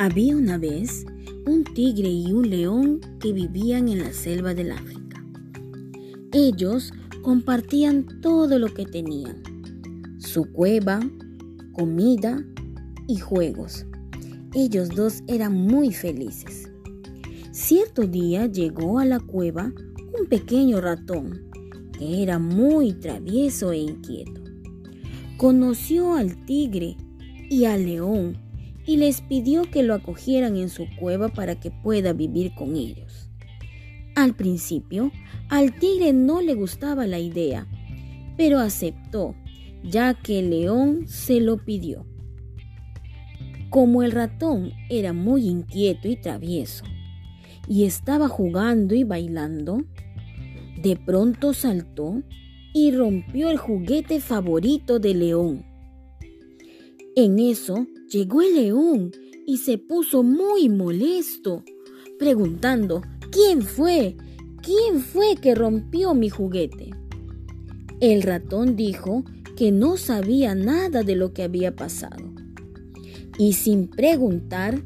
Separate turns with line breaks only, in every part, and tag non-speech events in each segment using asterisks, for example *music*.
Había una vez un tigre y un león que vivían en la selva del África. Ellos compartían todo lo que tenían, su cueva, comida y juegos. Ellos dos eran muy felices. Cierto día llegó a la cueva un pequeño ratón que era muy travieso e inquieto. Conoció al tigre y al león y les pidió que lo acogieran en su cueva para que pueda vivir con ellos. Al principio, al tigre no le gustaba la idea, pero aceptó, ya que el león se lo pidió. Como el ratón era muy inquieto y travieso, y estaba jugando y bailando, de pronto saltó y rompió el juguete favorito de león. En eso llegó el león y se puso muy molesto, preguntando, ¿quién fue? ¿Quién fue que rompió mi juguete? El ratón dijo que no sabía nada de lo que había pasado. Y sin preguntar,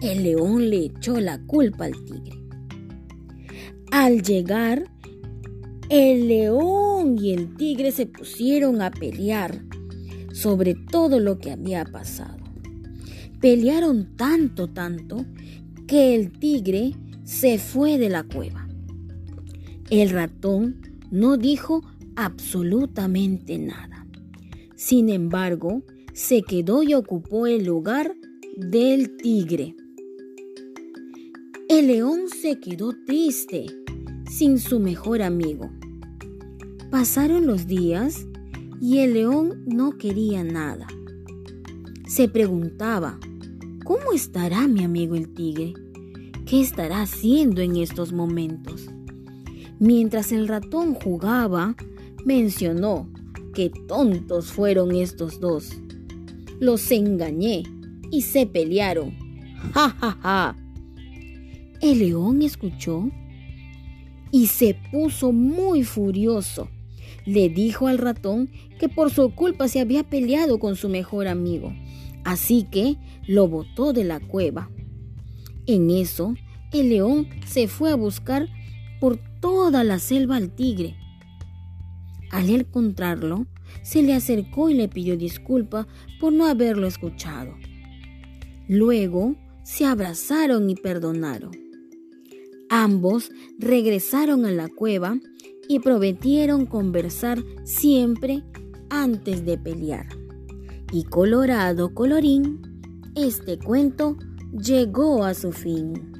el león le echó la culpa al tigre. Al llegar, el león y el tigre se pusieron a pelear sobre todo lo que había pasado. Pelearon tanto, tanto, que el tigre se fue de la cueva. El ratón no dijo absolutamente nada. Sin embargo, se quedó y ocupó el lugar del tigre. El león se quedó triste, sin su mejor amigo. Pasaron los días y el león no quería nada. Se preguntaba, ¿cómo estará mi amigo el tigre? ¿Qué estará haciendo en estos momentos? Mientras el ratón jugaba, mencionó, qué tontos fueron estos dos. Los engañé y se pelearon. *laughs* ¡Ja, ja, ja! El león escuchó y se puso muy furioso le dijo al ratón que por su culpa se había peleado con su mejor amigo, así que lo botó de la cueva. En eso, el león se fue a buscar por toda la selva al tigre. Al encontrarlo, se le acercó y le pidió disculpa por no haberlo escuchado. Luego se abrazaron y perdonaron. Ambos regresaron a la cueva y prometieron conversar siempre antes de pelear. Y colorado colorín, este cuento llegó a su fin.